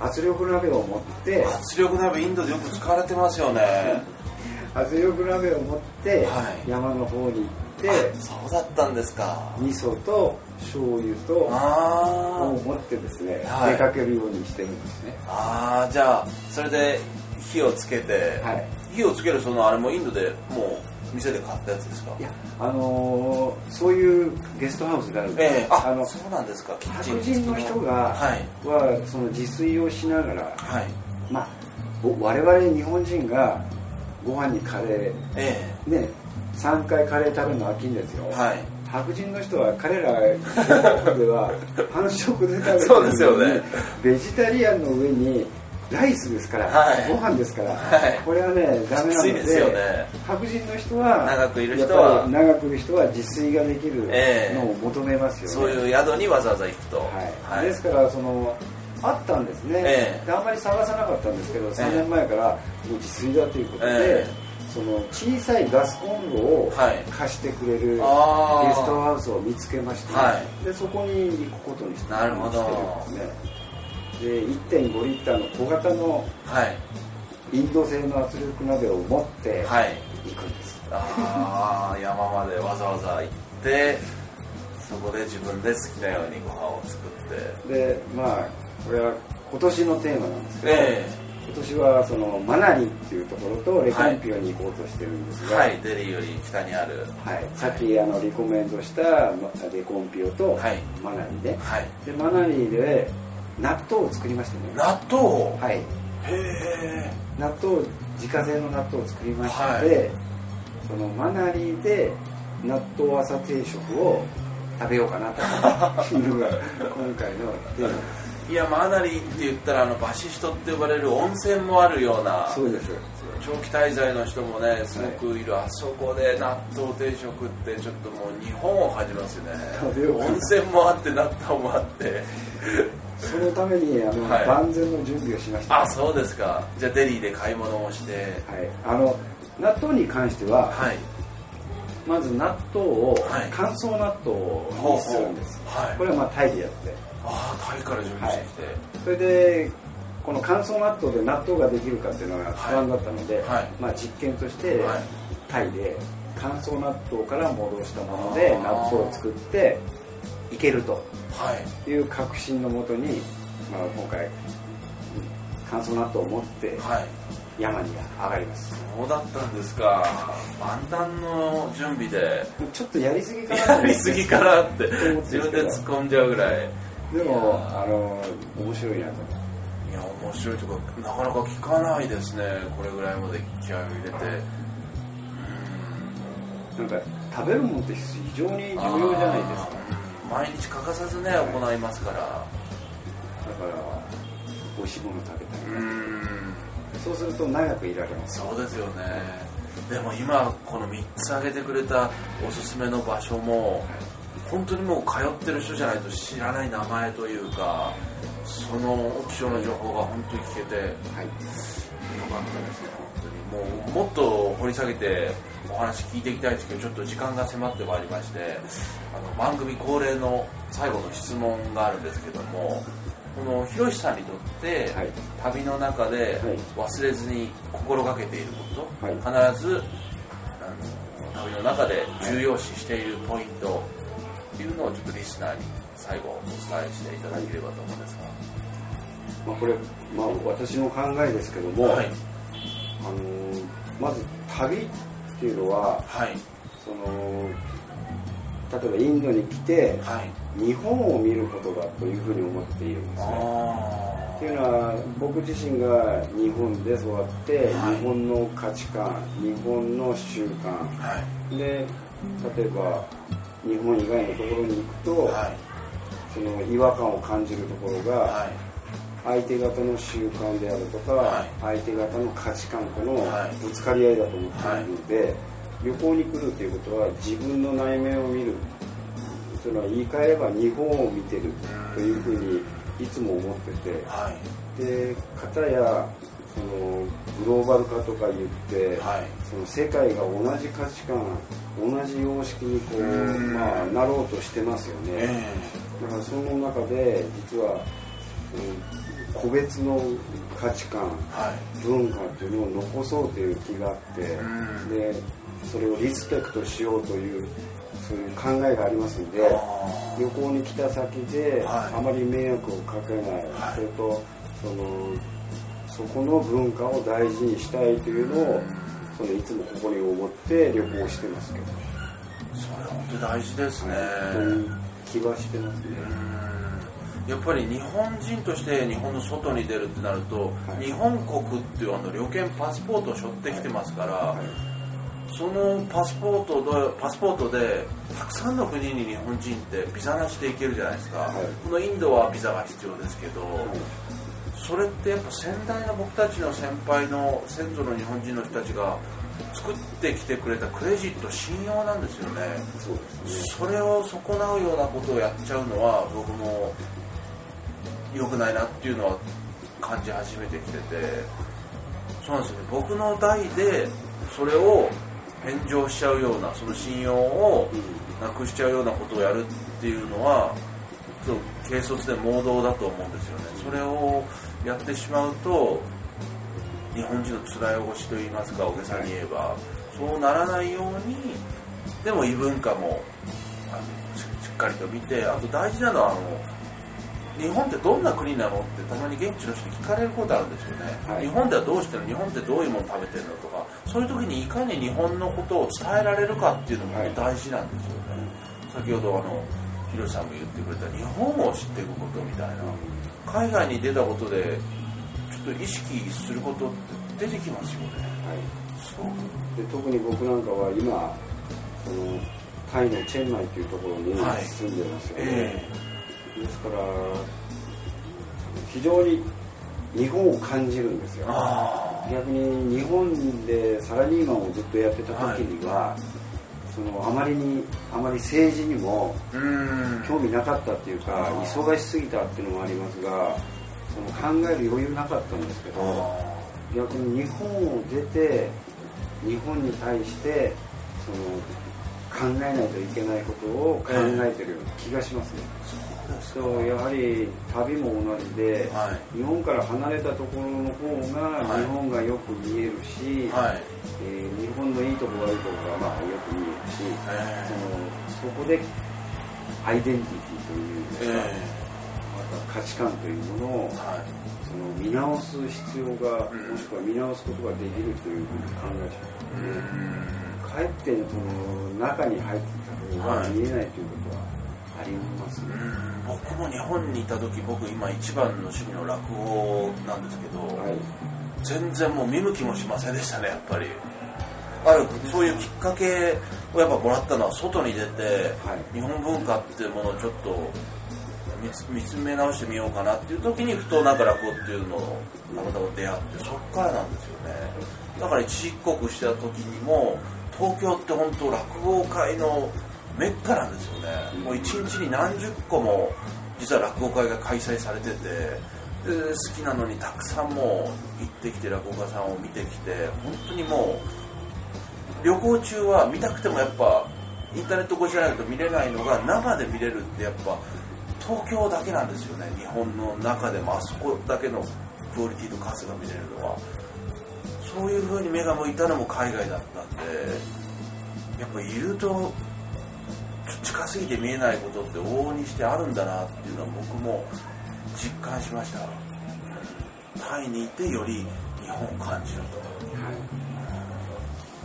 圧力鍋を持って圧力鍋インドでよく使われてますよね。圧力鍋を持ってはい。山の方に行って、そうだったんですか。味噌と醤油とあを持ってですね、はい。出かけるようにしてるんですね。ああーじゃあそれで火をつけて、はい。火をつけるそのあれもインドでもう店で買ったやつですか。いやあのーそういうゲストハウスがあるんですええ。ああのそうなんですか。キッチン白人の人が、はい。はその自炊をしながらはい。まあぼ我々日本人がご飯にカレえーね3回カレー食べるの飽きんですよ、えはい。白人の人は彼らでは 半食で食べてるそうですよね。ベジタリアンの上にライスですから、はい。ご飯ですから、はい。これはねダメなのでですよね。白人の人は長くいる人は長くいる人は自炊ができるええ。のを求めますよね、そういう宿にわざわざ行くと。はい。ですからそのあったんですね、ええ。であんまり探さなかったんですけどえ3年前からもう自炊だということで、えその小さいガスコンロをはい。貸してくれるゲストハウスを見つけまして、はでそこに行くことにしてなるほど。してるんですね。で1.5リッターの小型のはい。インド製の圧力鍋を持ってはい。行くんです、ああ山までわざわざ行ってそこで自分で好きなようにご飯を作って。でまあこれは今年のテーマなんですけど、え今年はそのマナリっていうところとレコンピオに行こうとしてるんですが、えはい。デリーより北にある。はい、さっきあのリコメンドしたまレコンピオとはい。マナリね、はい。でマナリで納豆を作りましたね。納豆？はい。へえ。納豆自家製の納豆を作りまして、はい。そのマナリで納豆朝定食を食べようかなというのが 今回のテーマですいやマナリって言ったらあのバシシトって呼ばれる温泉もあるようなそうです。長期滞在の人もねすごくいる、あそこで納豆定食ってちょっともう日本を感じますよね。温泉もあって納豆もあって。そのためにあの、はい。万全の準備をしました。あそうですか。じゃあデリーで買い物をして。はい、あの納豆に関しては、はい。まず納豆をはい。乾燥納豆にするんです、はい。これはまあタイでやってああタイから準備してきて、それでこの乾燥納豆で納豆ができるかっていうのが不安だったので、はい。まあ、実験として、はい。タイで乾燥納豆から戻したもので納豆を作っていけると。はい。いう確信のもとに、まあ、今回乾燥納豆を持ってはい。山に上がります。そうだったんですか。万端の準備で。ちょっとやりすぎかなやりすぎかなって自分で突っ込んじゃうぐらいでもあの面白いなと。いや面白いとかなかなか聞かないですね。これぐらいまで気合を入れて。なんか食べるものって非常に重要じゃないですか。うん毎日欠かさずね行いますから。だから美味しいもの食べたい、うん。そうすると長くいられます。そうですよね。でも今この3つ挙げてくれたおすすめの場所も本当にもう通ってる人じゃないと知らない名前というかその気象の情報が本当に聞けてはい。よかったですね本当に。もうもっと掘り下げてお話聞いていきたいんですけどちょっと時間が迫ってまいりましてあの番組恒例の最後の質問があるんですけどもこのひろしさんにとって、はい。旅の中ではい。忘れずに心がけていること、はい。必ずあの旅の中で重要視しているポイントっていうのをちょっとリスナーに最後お伝えしていただければと思うんですまあ、これ、まあ、私の考えですけども、がはい。あのーまず旅っていうのははい。その例えばインドに来てはい。日本を見ることだというふうに思っているんですね。あっていうのは僕自身が日本で育って、はい。日本の価値観日本の習慣。あはい。で例えば日本以外のところに行くと、はい。その違和感を感じるところが、はい。相手方の習慣であるとか、はい。相手方の価値観とのはい。ぶつかり合いだと思っているので、旅行に来るということは自分の内面を見る。それは言い換えれば日本を見てるというふうにいつも思ってて。はい。で片やそのグローバル化とか言って、はい。その世界が同じ価値観同じ様式にこう、うん。まあ、なろうとしてますよね。えだからその中で実は、うん個別の価値観えはい。文化というのを残そうという気があって、うん。でそれをリスペクトしようというそういう考えがありますんであ旅行に来た先で、はい。あまり迷惑をかけない、はい。それとそのそこの文化を大事にしたいというのを、そのいつもここに思って旅行してますけど、それ本当に大事ですね、気はしてますね。うん。やっぱり日本人として日本の外に出るってなると、はい。日本国っていうあの旅券パスポートを背負ってきてますから、はい。そのパスポートでパスポートでたくさんの国に日本人ってビザなしで行けるじゃないですか、はい。このインドはビザが必要ですけど、それってやっぱ先代の僕たちの先輩の先祖の日本人の人たちが作ってきてくれたクレジット信用なんですよね。そうですね。それを損なうようなことをやっちゃうのは僕も良くないなっていうのは感じ始めてきてて。そうなんですよね。僕の代でそれを返上しちゃうようなその信用をなくしちゃうようなことをやるっていうのはそう軽率で盲導だと思うんですよね。それをやってしまうと日本人の辛いおしといいますか大げさに言えばそうならないようにでも異文化もししっかりと見てあと大事なのはあの日本ってどんな国なのってたまに現地の人に聞かれることあるんですよね、はい。日本ではどうしてるの？日本ってどういうもの食べてるのとか。そういう時にいかに日本のことを伝えられるかっていうのもはい。大事なんですよね、先ほどあのヒロシさんも言ってくれた日本を知っていくことみたいな。海外に出たことでちょっと意識することって出てきますよね。はい。そう。で特に僕なんかは今そのタイのチェンマイというところにはい。住んでますよね、えですから非常に日本を感じるんですよ。あ逆に日本でサラリーマンをずっとやってた時には、そのあまりにあまり政治にも興味なかったっていうか忙しすぎたっていうのもありますがその考える余裕なかったんですけどあ逆に日本を出て日本に対してその考えないといけないことを考えてるような気がしますね、そうやはり旅も同じで、はい。日本から離れたところの方がはい。日本がよく見えるし、はい。えー日本のいいところ悪いところがまあよく見えるし、えそのそこでアイデンティティというんですえか、また価値観というものをえはい。その見直す必要が、うんもしくは見直すことができるというふうに考えう。てかえってその中に入ってきた方が見えないということはありますね。ん。僕も日本にいた時僕今一番の趣味の落語なんですけど、はい。全然もう見向きもしませんでしたねやっぱり。あるそういうきっかけをやっぱもらったのは外に出て、はい。日本文化っていうものをちょっと見つ見つめ直してみようかなっていう時にふとなんか落語っていうのをたまたま出会ってそっからなんですよね。だから一時帰国した時にも東京って本当落語会のメッカなんですよね。もう一日に何十個も実は落語会が開催されててで好きなのにたくさんもう行ってきて落語家さんを見てきて本当にもう旅行中は見たくてもやっぱインターネット越しじゃないと見れないのが生で見れるってやっぱ東京だけなんですよね。日本の中でもあそこだけのクオリティと数が見れるのは。そういう風に目が向いたのも海外だったんでやっぱいると近すぎて見えないことって往々にしてあるんだなっていうのは僕も実感しました。タイにいてより日本を感じると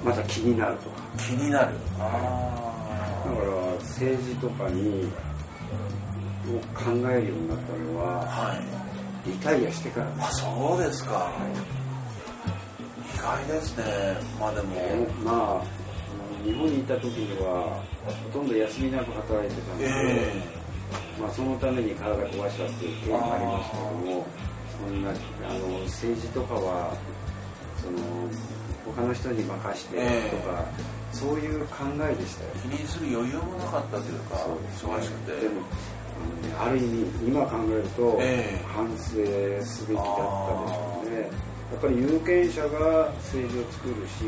また気になるとか。気になる。あだから政治とかにを考えるようになったのあははい。リタイアしてから。であそうですか。意外ですね。まあでも。すまあ日本にいた時にはほとんど休みなく働いてたので、えまあ、そのために体壊したっていう経緯もありましたけどもそんなあの政治とかはその他の人に任してとか、そういう考えでしたよ。気にする余裕もなかったというか忙しくて。でもあのねある意味今考えるとええ。反省すべきだったでしょうね、やっぱり有権者が政治を作るし、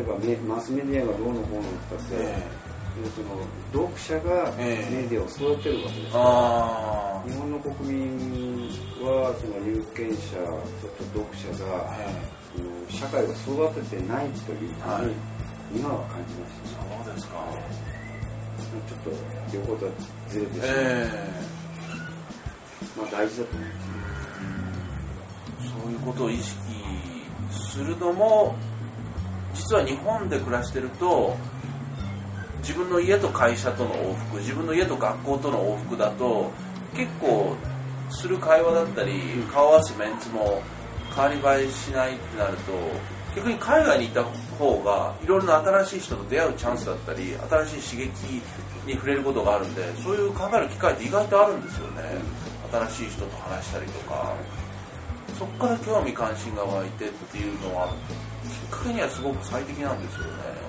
えばメマスメディアがどうのこうのとかって、えその読者がええ。メディアを育てるわけですから、あ日本の国民はその有権者そして読者がその社会を育ててないというふはうに今は感じまえした、そうですか。ちょっと両方とはずれてしまう、えまあ大事だと思います。えそういうことを意識するのも実は日本で暮らしてると自分の家と会社との往復自分の家と学校との往復だと結構する会話だったり顔合わすメンツも変わり映えしないってなると逆に海外に行った方がいろいろな新しい人と出会うチャンスだったり新しい刺激に触れることがあるんでそういう考える機会って意外とあるんですよね。新しい人と話したりとか。そこから興味関心が湧いてっていうのはきっかけにはすごく最適なんですよね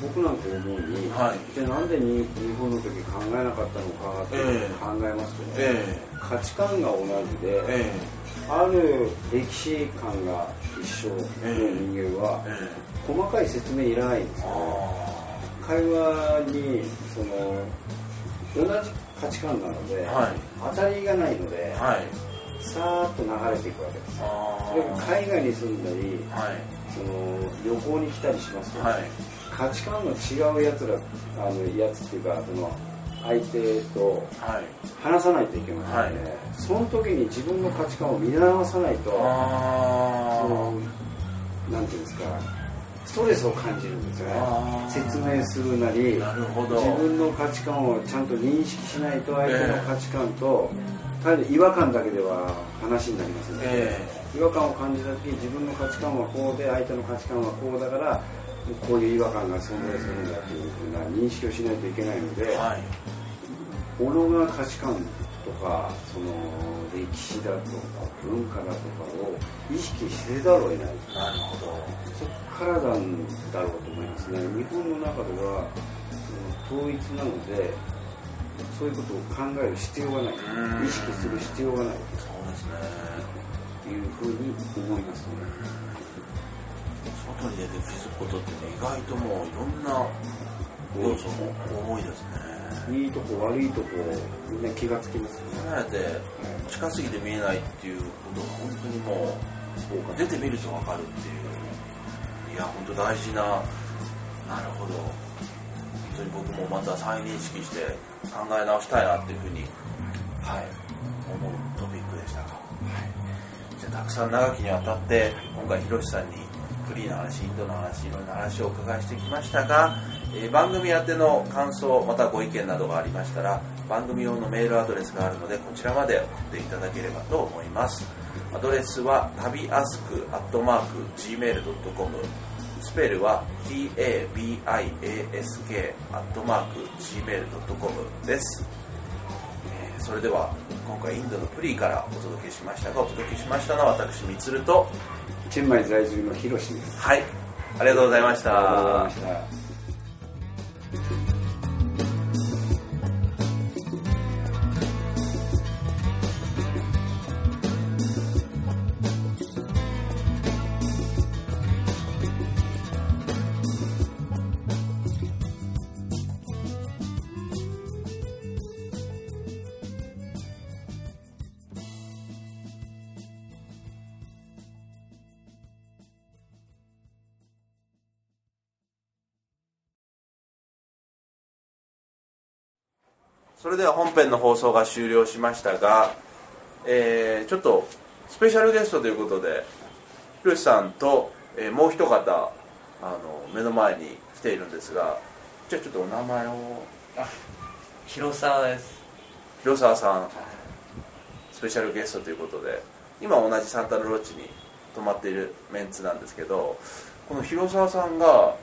僕なんて思うに、はい。でなんでに日本の時考えなかったのかってええ。考えますとね、え価値観が同じで、ええ。ある歴史観が一緒の人間は、ええ。え細かい説明いらないんですよ会話にその同じ価値観なので、はい。当たりがないので、あはい。さーっと流れていくわけですあそれが海外に住んだりはいその旅行に来たりしますと、はい。価値観の違うやつらあのやつっていうかその相手とはい。話さないといけませんので、はい。その時に自分の価値観を見直さないとそあのなんていうんですかストレスを感じるんですよね。説明するなりなるほど。自分の価値観をちゃんと認識しないと相手の価値観と、単に違和感だけでは話になりますので、え違和感を感じた時自分の価値観はこうで相手の価値観はこうだからこういう違和感が存在するんだというふうな認識をしないといけないので、えはい。物が価値観とかその歴史だとか文化だとかを意識せざるを得ない。なるほど。そこからなんだろうと思いますね。日本の中ではその統一なのでそういうことを考える必要がない。うん。意識する必要がない。そうですね。というふうに思いますね。外に出て気づくことってね意外ともういろんな要素も多いですね。いいとこ悪いとこみんな気がつきますね。離れて近すぎて見えないっていうことが本当にもう出てみると分かるっていう。いや本当大事な。なるほど。本当に僕もまた再認識して考え直したいなっていうふうにはい思うトピックでしたじゃたくさん長きにわたって今回ひろしさんにフリーの話インドの話いろんな話をお伺いしてきましたが、えー番組宛ての感想またご意見などがありましたら番組用のメールアドレスがあるのでこちらまで送っていただければと思います。アドレスは旅アスクアットマーク Gmail.com スペルは tabiask アットマーク Gmail.com です。それでは今回インドのプリーからお届けしましたがお届けしましたのは私みつるとチェンマイ在住のヒロシです。はい。ありがとうございました。ありがとうございましたそれでは本編の放送が終了しましたが、えーちょっとスペシャルゲストということでひろしさんと、えーもう一方あの目の前に来ているんですがじゃあちょっとお名前を。広沢です。広沢さんスペシャルゲストということで今同じサンタナロッジに泊まっているメンツなんですけどこの広沢さんが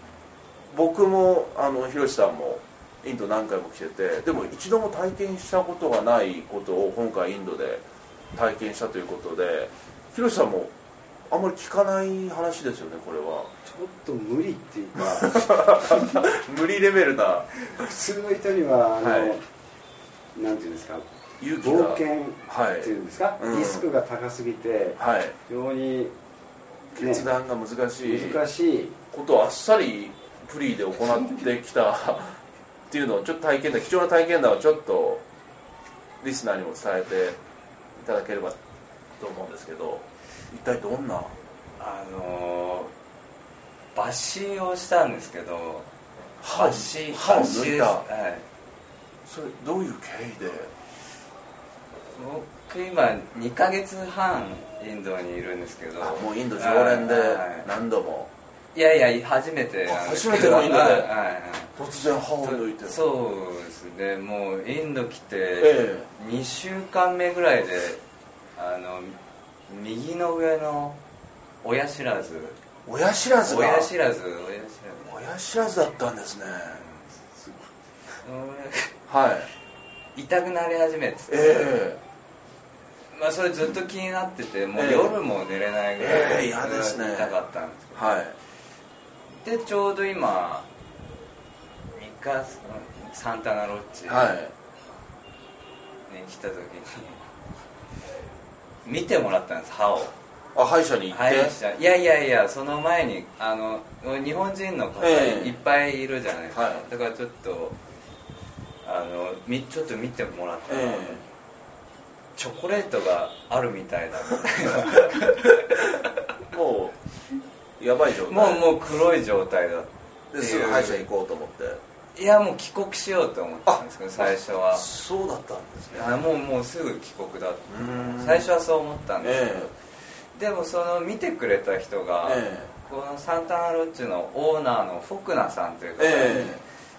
僕もあの広瀬さんもインド何回も来ててでも一度も体験したことがないことを今回インドで体験したということで広瀬さんもあんまり聞かない話ですよねこれは。ちょっと無理っていうか 無理レベルな。普通の人にはあの、はい。なんていうんですか冒険はいっていうんですか、うん。リスクが高すぎてはい。非常に、ね、決断が難しい。難しい。ことをあっさりフリーで行ってきたっていうのをちょっと体験談貴重な体験談をちょっとリスナーにも伝えていただければと思うんですけど。一体どんなあのー抜歯をしたんですけど歯を抜を抜いた。はい。それどういう経緯で？僕今2ヶ月半インドにいるんですけど。あもうインド常連ではい。何度もいやいや初めて初めてのインドではい突然歯を抜いてそうですね。もうインド来てえ2週間目ぐらいであの右の上の親知らず。親知らずが？親知らず親知らず。親知らずだったんですね。そはい。れ痛くなり始めてて、えまあそれずっと気になっててもうええ。夜も寝れないぐらいええ嫌ですね。痛かったんですえはい。けどでちょうど今3日サンタナロッチにはい。来た時に見てもらったんです歯を。あ歯医者に行って、歯医者。いやいやいやその前にあの日本人の方ええ。いっぱいいるじゃないですか、はい。だからちょっとあのみちょっと見てもらったら、えチョコレートがあるみたいだみたいえ もうやばい状態。なもうもう黒い状態だってすぐ歯医者行こうと思って。いやもう帰国しようと思ったんですけど最初は。そうだったんですね。あもうもうすぐ帰国だ最初はそう思ったんですけど、え。でもその見てくれた人が、えこのサンタナロッチのオーナーのフォクナさんという方に、え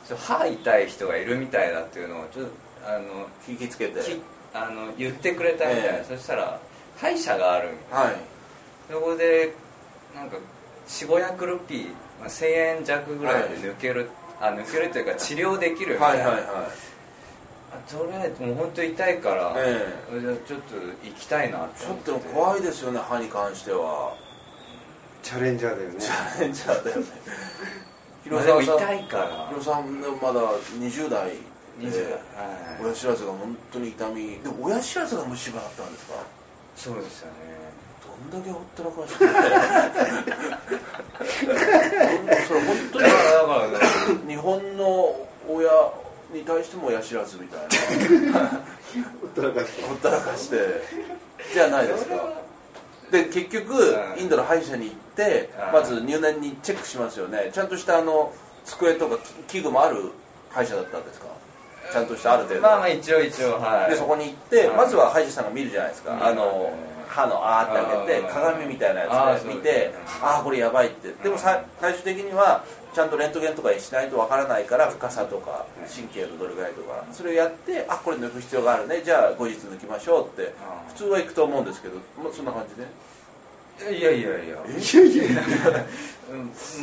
ちょ歯痛い人がいるみたいだっていうのをちょっとあのえ聞きつけて。きあの言ってくれたみたいな、ええ。そしたら歯医者があるはい。そこでなんか4500ルピー、まあ、1000円弱ぐらいで抜ける、あ抜けるというか治療できるみたな、はいいはいはい。あとりあえずもう本当痛いから、えじゃあちょっと行きたいなちょっと思って。と怖いですよね歯に関しては。チャレンジャーだよね。チャレンジャーだよね。広沢さん痛いから。広沢さんでもまだ20代20で代はい。親知らずが本当に痛み。でも親知らずが虫歯だったんですか？そうですよね。どんだけほったらかしてそれ本当にだから日本の親に対しても親知らずみたいな。ほったらかしてほったらかしてじゃないですか。で結局インドの歯医者に行ってまず入念にチェックしますよね。ちゃんとしたあの机とか器具もある歯医者だったんですか？ちゃんとしたある程度まあまあ一応一応はい。でそこに行ってまずは歯医者さんが見るじゃないですか、あの、歯のあーって開けて鏡みたいなやつで見てああこれやばいって。でもさ最終的にはちゃんとレントゲンとかしないとわからないから深さとか神経のどれぐらいとかそれをやってあこれ抜く必要があるね。じゃあ後日抜きましょうって。普通は行くと思うんですけどもうそんな感じで？いやいやいや。いやいや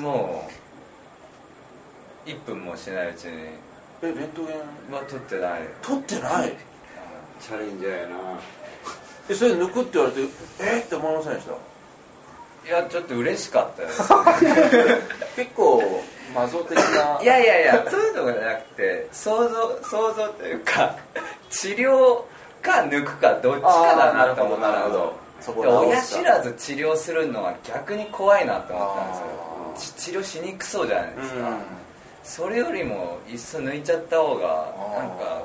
もう1分もしないうちに。えレントゲン？は取ってない。取ってない？チャレンジャーやなえそれ抜くって言われてえ？っって思いませんでした？いやちょっと嬉しかったです 結構マゾ的ないやいやいや。そういうのじゃなくて想像想像というか治療か抜くかどっちかだなと思ったあーなるほど。親知らず治療するのは逆に怖いなと思ったんですよ。治療しにくそうじゃないですか、うん。それよりもいっそ抜いちゃった方がなんか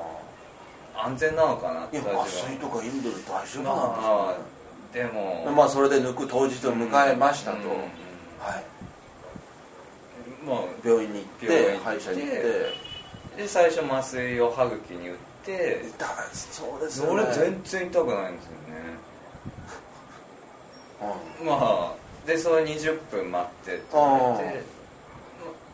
安全なのかなっていや麻酔とかインドで大丈夫なんですか、まあでも。まあそれで抜く当日を迎えましたと、うんうんうん。はい。まあ病院に行って歯医者に行って。で最初麻酔を歯茎に打って。痛いそうですよね。俺全然痛くないんですよね。まあでその20分待ってって言われ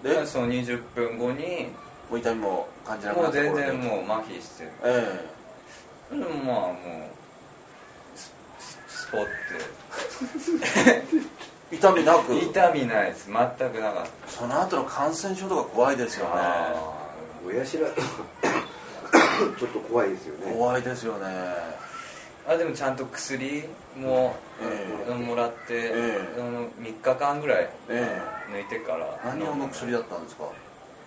て。でまあその20分後にもう痛みも感じなくもう全なった頃に然もう麻痺してる。えでもまあもうスススポって。え 痛みなく。痛みないです。全くなかった。その後の感染症とか怖いですよね。あ親知らずちょっと怖いですよね。怖いですよね。ーあでもちゃんと薬もえもらって、えあの3日間ぐらいえ。抜いてから。何用の薬だったんですか？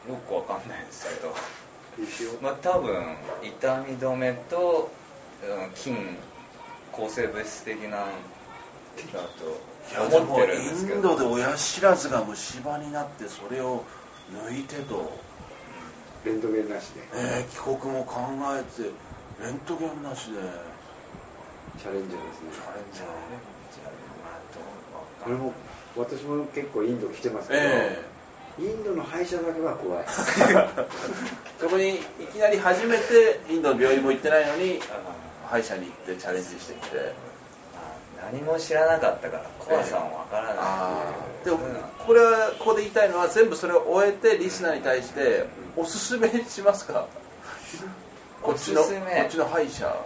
よくわかんないですけど。まあ多分痛み止めとうん菌抗生物質的なだと思ってるんですけインどドで親知らずが虫歯になってそれを抜いてと、レントゲンなしで。えー帰国も考えてレントゲンなしで。チャレンジャーですね。チャレンジャーまあどうこれも私も結構インド来てますけど、えインドの歯医者だけは怖い。えそこにいきなり初めてインドの病院も行ってないのに歯医者に行ってチャレンジしてきて。まあ何も知らなかったから怖さもわからない、ああでもこれはここで言いたいのは全部それを終えてリスナーに対しておすすめしますか？こっちのこっちの歯医者。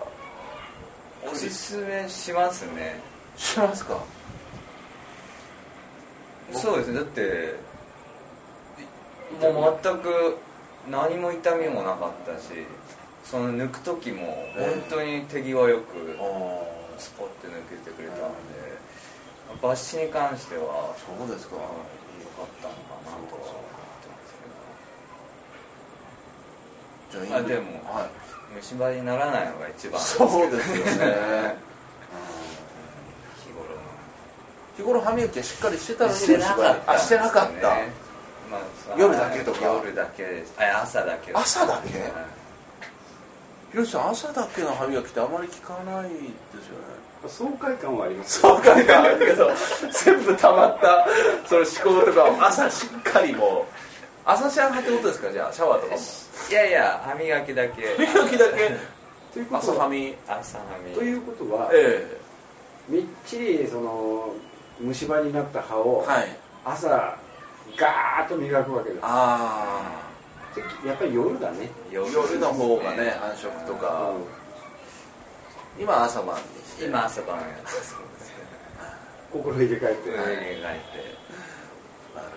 おすすめしますね。しますか？そうですね。だってもう全く何も痛みもなかったしその抜く時も本当に手際よくスポッて抜けてくれたんで抜歯に関してはそうですか。良かったのかなとは思ってじゃああでもはい。ますけど虫歯にならないのが一番そうですよね。日頃の。日頃歯磨きはしっかりしてたのにしてなかった。あしてなかった、ねまあ夜だけとか？夜だけです。あ朝だけ。朝だけ？はい。ひろしさん朝だけの歯磨きってあまり聞かないですよね。爽快感はあります。爽快感あるけど 全部溜まったその思考とかを朝しっかりもう。朝シャン派ってことですか？じゃあシャワーとかも。いやいや歯磨きだけ。歯磨きだけ？ということは朝歯み？朝歯磨きということは、えみっちりその虫歯になった歯えをはい。朝ガーッと磨くわけですあでやっぱり夜だね。夜の方がね繁殖とか。今朝晩にして今朝晩。やってそうで心入れ替えて、上に描いてなる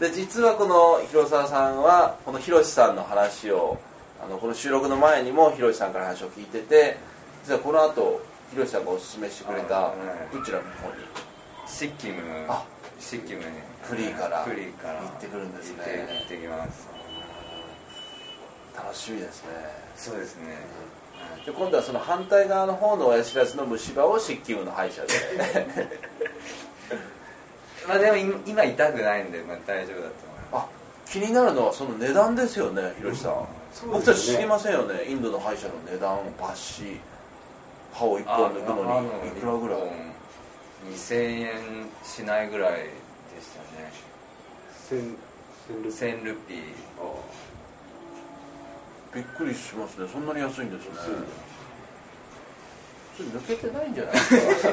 ほどで実はこの広沢さんはこのひろしさんの話をあのこの収録の前にもひろしさんから話を聞いてて実はこの後ひろしさんがおすすめしてくれたどちらの方に？シッキムあシッキムにフリーからフリーから行ってくるんですね。行ってきます。楽しみですね。そうですね。で今度はその反対側の方の親知らずの虫歯を漆器部の歯医者で。まあでも今今痛くないんで、まあ、大丈夫だと思いまあ気になるのはその値段ですよねひろしさん。す僕たち知りませんよねインドの歯医者の値段抜歯歯を1本抜くのにいくらぐらい？2000円しないぐらいでしたね。千千ル1000ルピーびっくりしますね。そんなに安いんですね。それ抜けてないんじゃない？ですか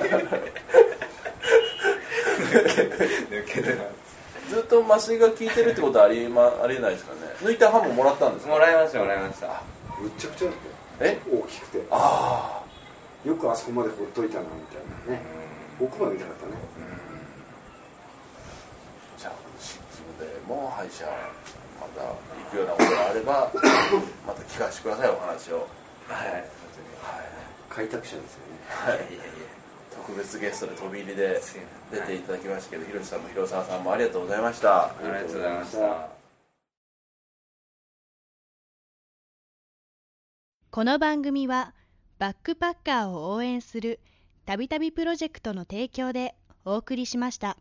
抜けてますずっと麻酔が効いてるってことはあり, まありえないですかね。抜いた歯ももらったんですか？もらいましたもらいました。むっちゃくちゃだったえ？よ大きくて。あよくあそこまでほっといたなみたいなね奥まで見たかったね。あじゃあシッでも歯医者また行くようなことがあれば また聞かせてくださいお話を。はい。開拓者ですよね。はい、特別ゲストで飛び入りで出ていただきましたけど、ひろしさんも広沢さんもありがとうございました。ありがとうございました。この番組はバックパッカーを応援するたびたびプロジェクトの提供でお送りしました。